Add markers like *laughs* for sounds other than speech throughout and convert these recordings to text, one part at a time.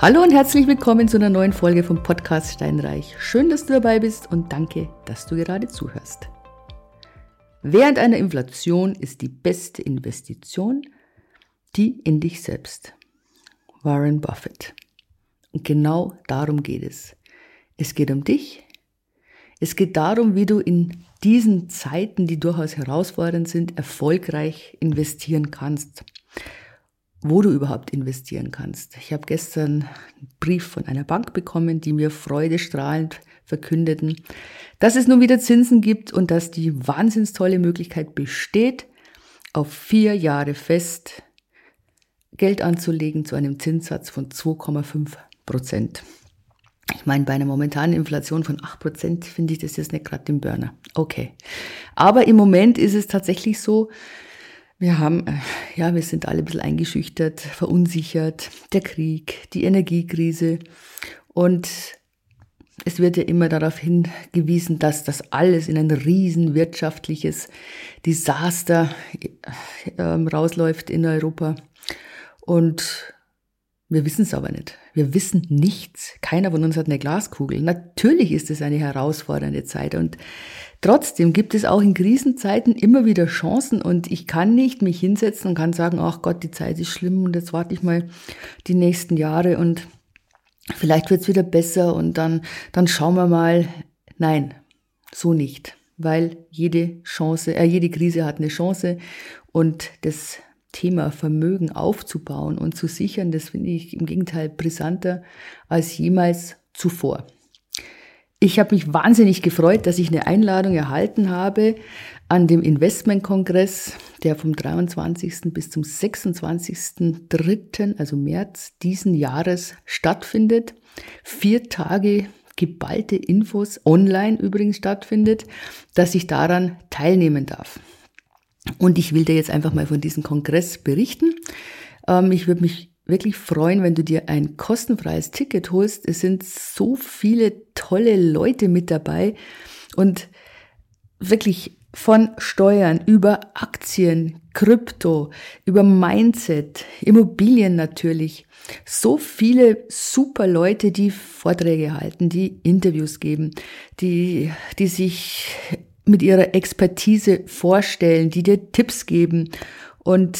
Hallo und herzlich willkommen zu einer neuen Folge vom Podcast Steinreich. Schön, dass du dabei bist und danke, dass du gerade zuhörst. Während einer Inflation ist die beste Investition die in dich selbst. Warren Buffett. Und genau darum geht es. Es geht um dich. Es geht darum, wie du in diesen Zeiten, die durchaus herausfordernd sind, erfolgreich investieren kannst wo du überhaupt investieren kannst. Ich habe gestern einen Brief von einer Bank bekommen, die mir freudestrahlend verkündeten, dass es nun wieder Zinsen gibt und dass die wahnsinns tolle Möglichkeit besteht, auf vier Jahre fest Geld anzulegen zu einem Zinssatz von 2,5 Prozent. Ich meine, bei einer momentanen Inflation von 8 Prozent finde ich das jetzt nicht gerade den Burner. Okay. Aber im Moment ist es tatsächlich so, wir haben, äh, ja, wir sind alle ein bisschen eingeschüchtert, verunsichert. Der Krieg, die Energiekrise. Und es wird ja immer darauf hingewiesen, dass das alles in ein riesen wirtschaftliches Desaster äh, rausläuft in Europa. Und wir wissen es aber nicht. Wir wissen nichts. Keiner von uns hat eine Glaskugel. Natürlich ist es eine herausfordernde Zeit und trotzdem gibt es auch in Krisenzeiten immer wieder Chancen und ich kann nicht mich hinsetzen und kann sagen, ach Gott, die Zeit ist schlimm und jetzt warte ich mal die nächsten Jahre und vielleicht wird es wieder besser und dann, dann schauen wir mal. Nein, so nicht, weil jede Chance, äh, jede Krise hat eine Chance und das Thema Vermögen aufzubauen und zu sichern, das finde ich im Gegenteil brisanter als jemals zuvor. Ich habe mich wahnsinnig gefreut, dass ich eine Einladung erhalten habe an dem Investmentkongress, der vom 23. bis zum 26.3., also März diesen Jahres stattfindet. Vier Tage geballte Infos online übrigens stattfindet, dass ich daran teilnehmen darf. Und ich will dir jetzt einfach mal von diesem Kongress berichten. Ähm, ich würde mich wirklich freuen, wenn du dir ein kostenfreies Ticket holst. Es sind so viele tolle Leute mit dabei und wirklich von Steuern über Aktien, Krypto, über Mindset, Immobilien natürlich. So viele super Leute, die Vorträge halten, die Interviews geben, die, die sich mit ihrer Expertise vorstellen, die dir Tipps geben. Und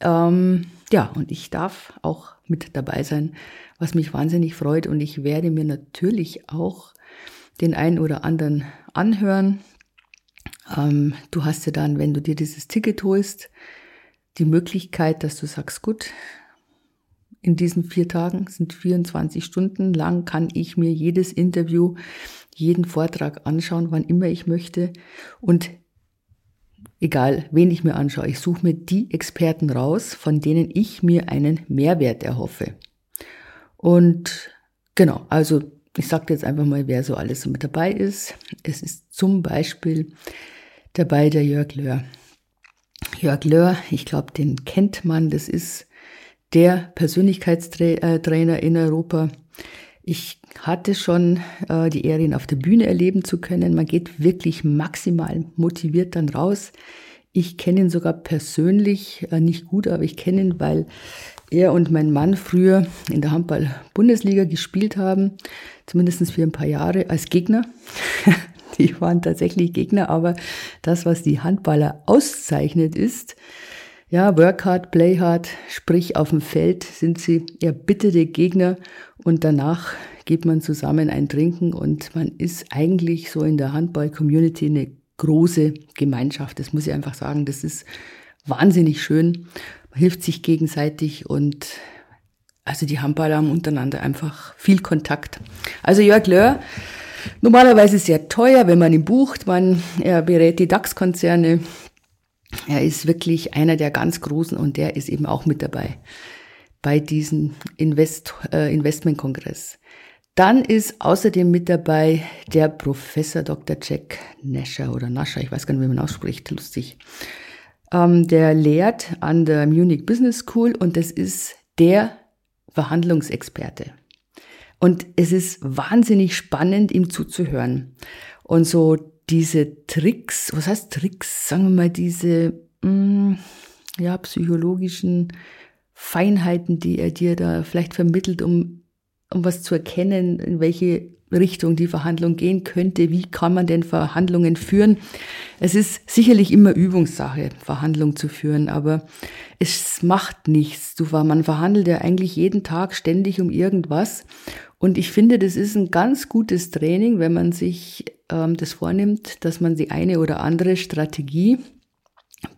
ähm, ja, und ich darf auch mit dabei sein, was mich wahnsinnig freut. Und ich werde mir natürlich auch den einen oder anderen anhören. Ähm, du hast ja dann, wenn du dir dieses Ticket holst, die Möglichkeit, dass du sagst, gut, in diesen vier Tagen sind 24 Stunden lang, kann ich mir jedes Interview jeden Vortrag anschauen, wann immer ich möchte. Und egal, wen ich mir anschaue, ich suche mir die Experten raus, von denen ich mir einen Mehrwert erhoffe. Und genau, also ich sage jetzt einfach mal, wer so alles mit dabei ist. Es ist zum Beispiel dabei der Jörg Löhr. Jörg Löhr, ich glaube, den kennt man, das ist der Persönlichkeitstrainer in Europa. Ich hatte schon äh, die Ehre, ihn auf der Bühne erleben zu können. Man geht wirklich maximal motiviert dann raus. Ich kenne ihn sogar persönlich, äh, nicht gut, aber ich kenne ihn, weil er und mein Mann früher in der Handball-Bundesliga gespielt haben, zumindest für ein paar Jahre als Gegner. *laughs* die waren tatsächlich Gegner, aber das, was die Handballer auszeichnet, ist, ja, work hard, play hard, sprich auf dem Feld sind sie erbitterte Gegner und danach geht man zusammen ein Trinken und man ist eigentlich so in der Handball-Community eine große Gemeinschaft. Das muss ich einfach sagen. Das ist wahnsinnig schön. Man hilft sich gegenseitig und also die Handballer haben untereinander einfach viel Kontakt. Also Jörg Löhr, normalerweise sehr teuer, wenn man ihn bucht. Man, er berät die DAX-Konzerne, er ist wirklich einer der ganz Großen und der ist eben auch mit dabei bei diesem Invest, äh, Investmentkongress. Dann ist außerdem mit dabei der Professor Dr. Jack Nasher oder Nasher, ich weiß gar nicht, wie man ausspricht, lustig. Ähm, der lehrt an der Munich Business School und das ist der Verhandlungsexperte. Und es ist wahnsinnig spannend, ihm zuzuhören. Und so diese Tricks, was heißt Tricks, sagen wir mal, diese mh, mm, ja, psychologischen Feinheiten, die er dir da vielleicht vermittelt, um, um was zu erkennen, in welche Richtung die Verhandlung gehen könnte. Wie kann man denn Verhandlungen führen? Es ist sicherlich immer Übungssache, Verhandlungen zu führen, aber es macht nichts. Man verhandelt ja eigentlich jeden Tag ständig um irgendwas. Und ich finde, das ist ein ganz gutes Training, wenn man sich ähm, das vornimmt, dass man die eine oder andere Strategie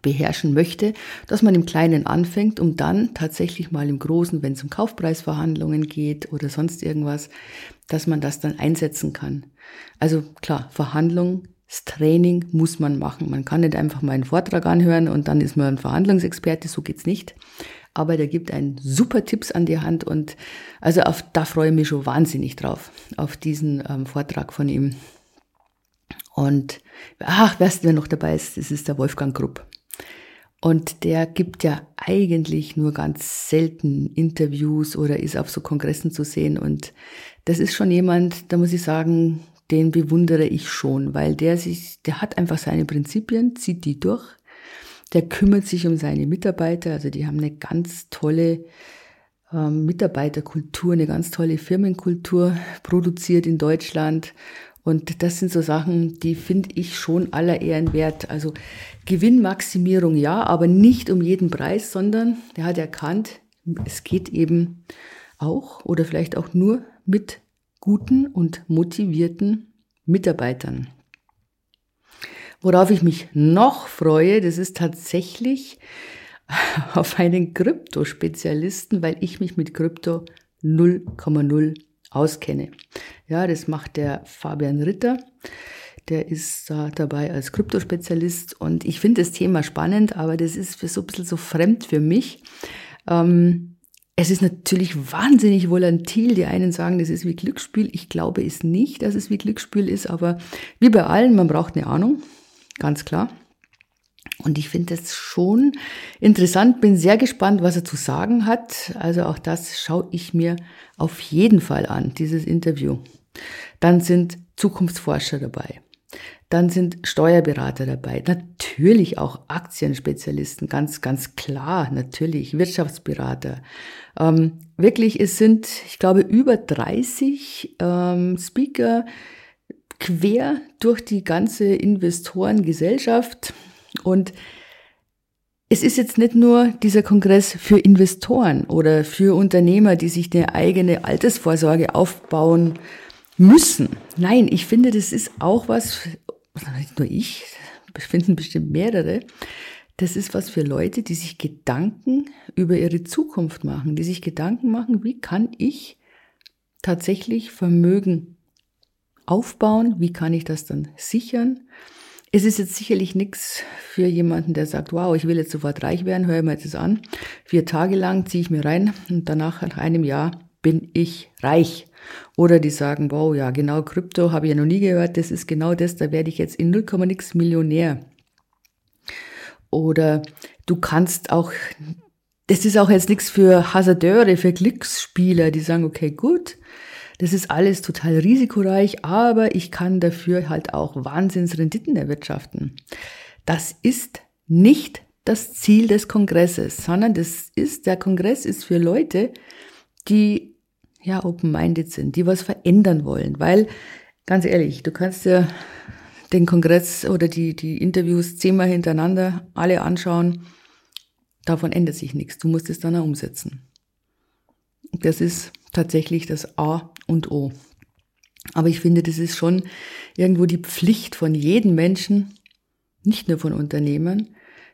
beherrschen möchte, dass man im Kleinen anfängt, um dann tatsächlich mal im Großen, wenn es um Kaufpreisverhandlungen geht oder sonst irgendwas, dass man das dann einsetzen kann. Also klar, Verhandlungstraining muss man machen. Man kann nicht einfach mal einen Vortrag anhören und dann ist man ein Verhandlungsexperte, so geht's nicht. Aber der gibt einen super Tipps an die Hand und also auf, da freue ich mich schon wahnsinnig drauf, auf diesen ähm, Vortrag von ihm. Und ach, wer noch dabei ist, das ist der Wolfgang Grupp. Und der gibt ja eigentlich nur ganz selten Interviews oder ist auf so Kongressen zu sehen. Und das ist schon jemand, da muss ich sagen, den bewundere ich schon, weil der sich, der hat einfach seine Prinzipien, zieht die durch. Der kümmert sich um seine Mitarbeiter. Also die haben eine ganz tolle ähm, Mitarbeiterkultur, eine ganz tolle Firmenkultur produziert in Deutschland. Und das sind so Sachen, die finde ich schon aller Ehren wert. Also Gewinnmaximierung ja, aber nicht um jeden Preis, sondern der hat erkannt, es geht eben auch oder vielleicht auch nur mit guten und motivierten Mitarbeitern. Worauf ich mich noch freue, das ist tatsächlich *laughs* auf einen Kryptospezialisten, weil ich mich mit Krypto 0,0 auskenne. Ja, das macht der Fabian Ritter. Der ist da dabei als Kryptospezialist und ich finde das Thema spannend, aber das ist für so ein bisschen so fremd für mich. Ähm, es ist natürlich wahnsinnig volatil. Die einen sagen, das ist wie Glücksspiel. Ich glaube es nicht, dass es wie Glücksspiel ist, aber wie bei allen, man braucht eine Ahnung, ganz klar. Und ich finde das schon interessant, bin sehr gespannt, was er zu sagen hat. Also auch das schaue ich mir auf jeden Fall an, dieses Interview. Dann sind Zukunftsforscher dabei. Dann sind Steuerberater dabei. Natürlich auch Aktienspezialisten, ganz, ganz klar, natürlich Wirtschaftsberater. Ähm, wirklich, es sind, ich glaube, über 30 ähm, Speaker quer durch die ganze Investorengesellschaft. Und es ist jetzt nicht nur dieser Kongress für Investoren oder für Unternehmer, die sich eine eigene Altersvorsorge aufbauen müssen. Nein, ich finde, das ist auch was, nicht nur ich, finden bestimmt mehrere, das ist was für Leute, die sich Gedanken über ihre Zukunft machen, die sich Gedanken machen, wie kann ich tatsächlich Vermögen aufbauen, wie kann ich das dann sichern es ist jetzt sicherlich nichts für jemanden, der sagt, wow, ich will jetzt sofort reich werden, höre mir das an. Vier Tage lang ziehe ich mir rein und danach, nach einem Jahr, bin ich reich. Oder die sagen, wow, ja, genau, Krypto habe ich ja noch nie gehört, das ist genau das, da werde ich jetzt in 0, nix Millionär. Oder du kannst auch, das ist auch jetzt nichts für Hasardeure, für Glücksspieler, die sagen, okay, gut, das ist alles total risikoreich, aber ich kann dafür halt auch Wahnsinnsrenditen erwirtschaften. Das ist nicht das Ziel des Kongresses, sondern das ist, der Kongress ist für Leute, die ja open-minded sind, die was verändern wollen, weil ganz ehrlich, du kannst dir den Kongress oder die, die Interviews zehnmal hintereinander alle anschauen. Davon ändert sich nichts. Du musst es dann auch umsetzen. Das ist tatsächlich das A und O. Aber ich finde, das ist schon irgendwo die Pflicht von jedem Menschen, nicht nur von Unternehmern,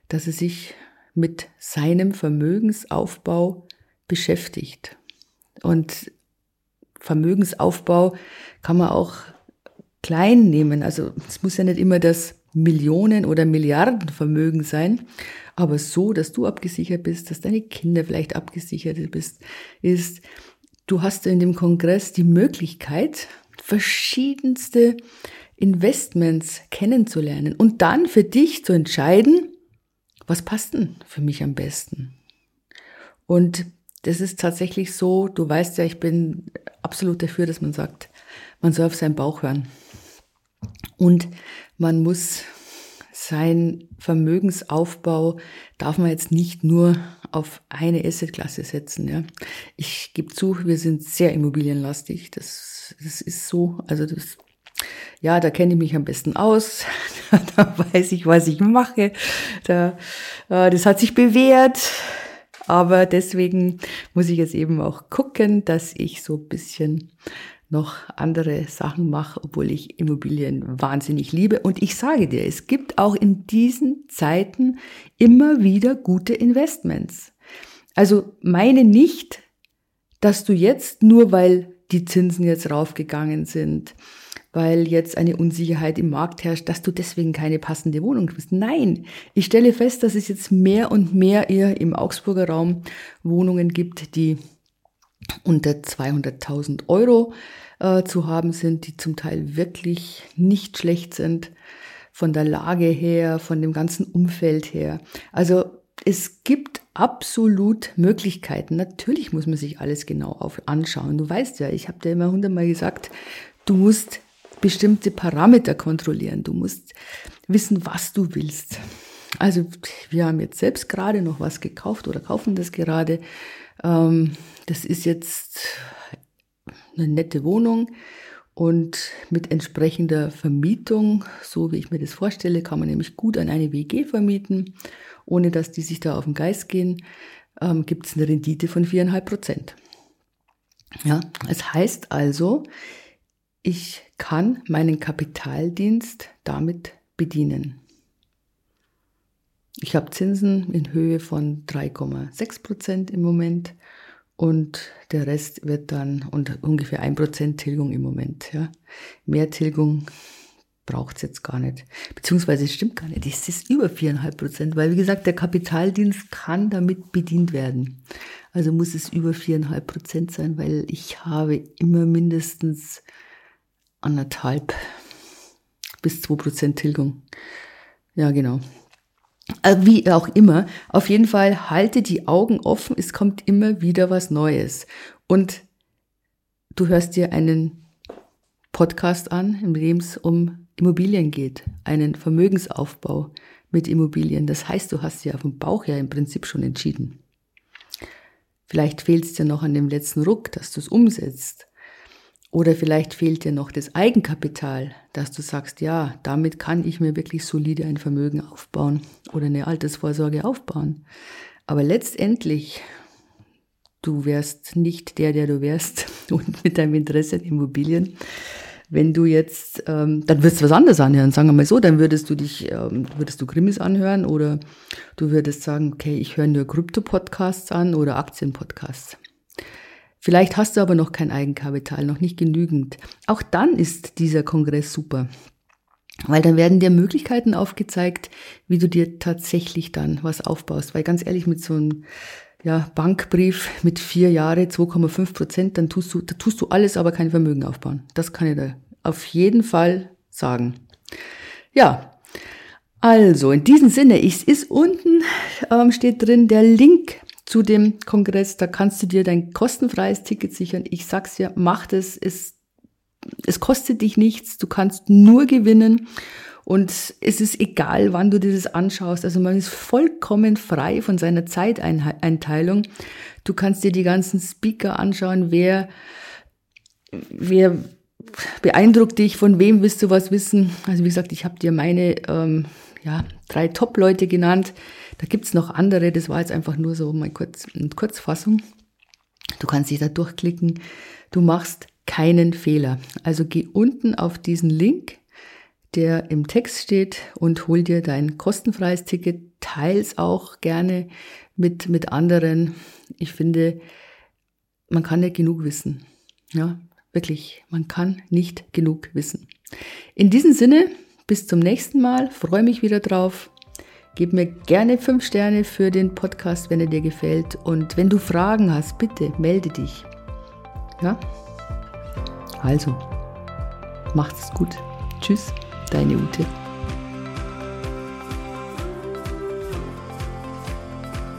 dass er sich mit seinem Vermögensaufbau beschäftigt. Und Vermögensaufbau kann man auch klein nehmen. Also es muss ja nicht immer das Millionen- oder Milliardenvermögen sein, aber so, dass du abgesichert bist, dass deine Kinder vielleicht abgesichert bist, ist, du hast in dem Kongress die Möglichkeit, verschiedenste Investments kennenzulernen und dann für dich zu entscheiden, was passt denn für mich am besten? Und das ist tatsächlich so, du weißt ja, ich bin absolut dafür, dass man sagt, man soll auf seinen Bauch hören. Und man muss sein Vermögensaufbau, darf man jetzt nicht nur auf eine Assetklasse setzen. Ja. Ich gebe zu, wir sind sehr immobilienlastig. Das, das ist so. Also das, ja, da kenne ich mich am besten aus. *laughs* da weiß ich, was ich mache. Da, äh, das hat sich bewährt. Aber deswegen muss ich jetzt eben auch gucken, dass ich so ein bisschen noch andere Sachen mache, obwohl ich Immobilien wahnsinnig liebe. Und ich sage dir, es gibt auch in diesen Zeiten immer wieder gute Investments. Also meine nicht, dass du jetzt nur weil die Zinsen jetzt raufgegangen sind, weil jetzt eine Unsicherheit im Markt herrscht, dass du deswegen keine passende Wohnung kriegst. Nein, ich stelle fest, dass es jetzt mehr und mehr eher im Augsburger Raum Wohnungen gibt, die unter 200.000 Euro äh, zu haben sind, die zum Teil wirklich nicht schlecht sind von der Lage her, von dem ganzen Umfeld her. Also es gibt absolut Möglichkeiten. Natürlich muss man sich alles genau auf anschauen. Du weißt ja, ich habe dir immer hundertmal gesagt, du musst bestimmte Parameter kontrollieren. Du musst wissen, was du willst. Also wir haben jetzt selbst gerade noch was gekauft oder kaufen das gerade. Ähm, das ist jetzt eine nette Wohnung und mit entsprechender Vermietung, so wie ich mir das vorstelle, kann man nämlich gut an eine WG vermieten, ohne dass die sich da auf den Geist gehen, ähm, gibt es eine Rendite von viereinhalb Prozent. Ja, es heißt also, ich kann meinen Kapitaldienst damit bedienen. Ich habe Zinsen in Höhe von 3,6 Prozent im Moment und der Rest wird dann und ungefähr ein Prozent Tilgung im Moment. Ja. Mehr Tilgung braucht es jetzt gar nicht. Beziehungsweise es stimmt gar nicht. Es ist über viereinhalb Prozent, weil wie gesagt, der Kapitaldienst kann damit bedient werden. Also muss es über viereinhalb Prozent sein, weil ich habe immer mindestens anderthalb bis zwei Prozent Tilgung. Ja, genau. Äh, wie auch immer, auf jeden Fall halte die Augen offen, es kommt immer wieder was Neues. Und du hörst dir einen Podcast an, in dem es um Immobilien geht, einen Vermögensaufbau mit Immobilien. Das heißt, du hast ja auf dem Bauch ja im Prinzip schon entschieden. Vielleicht fehlt es dir noch an dem letzten Ruck, dass du es umsetzt. Oder vielleicht fehlt dir noch das Eigenkapital, dass du sagst, ja, damit kann ich mir wirklich solide ein Vermögen aufbauen oder eine Altersvorsorge aufbauen. Aber letztendlich, du wärst nicht der, der du wärst *laughs* und mit deinem Interesse an Immobilien. Wenn du jetzt, ähm, dann würdest du was anderes anhören, sagen wir mal so, dann würdest du dich, ähm, würdest du Krimis anhören oder du würdest sagen, okay, ich höre nur Krypto-Podcasts an oder Aktien-Podcasts. Vielleicht hast du aber noch kein Eigenkapital, noch nicht genügend. Auch dann ist dieser Kongress super. Weil dann werden dir Möglichkeiten aufgezeigt, wie du dir tatsächlich dann was aufbaust. Weil ganz ehrlich, mit so einem ja, Bankbrief mit vier Jahre, 2,5 Prozent, dann tust du, da tust du alles, aber kein Vermögen aufbauen. Das kann ich da auf jeden Fall sagen. Ja, also in diesem Sinne, es ist unten, ähm, steht drin der Link zu dem Kongress. Da kannst du dir dein kostenfreies Ticket sichern. Ich sag's ja, mach das. Es, es kostet dich nichts. Du kannst nur gewinnen. Und es ist egal, wann du dir das anschaust. Also man ist vollkommen frei von seiner Zeiteinteilung. Du kannst dir die ganzen Speaker anschauen, wer, wer beeindruckt dich, von wem willst du was wissen. Also wie gesagt, ich habe dir meine ähm, ja, drei Top-Leute genannt. Da gibt's noch andere, das war jetzt einfach nur so mal kurz eine Kurzfassung. Du kannst dich da durchklicken. Du machst keinen Fehler. Also geh unten auf diesen Link, der im Text steht und hol dir dein kostenfreies Ticket. Teils auch gerne mit, mit anderen. Ich finde, man kann nicht genug wissen. Ja, wirklich, man kann nicht genug wissen. In diesem Sinne, bis zum nächsten Mal. Freue mich wieder drauf. Gib mir gerne fünf Sterne für den Podcast, wenn er dir gefällt. Und wenn du Fragen hast, bitte melde dich. Ja? Also, macht's gut. Tschüss, deine Ute.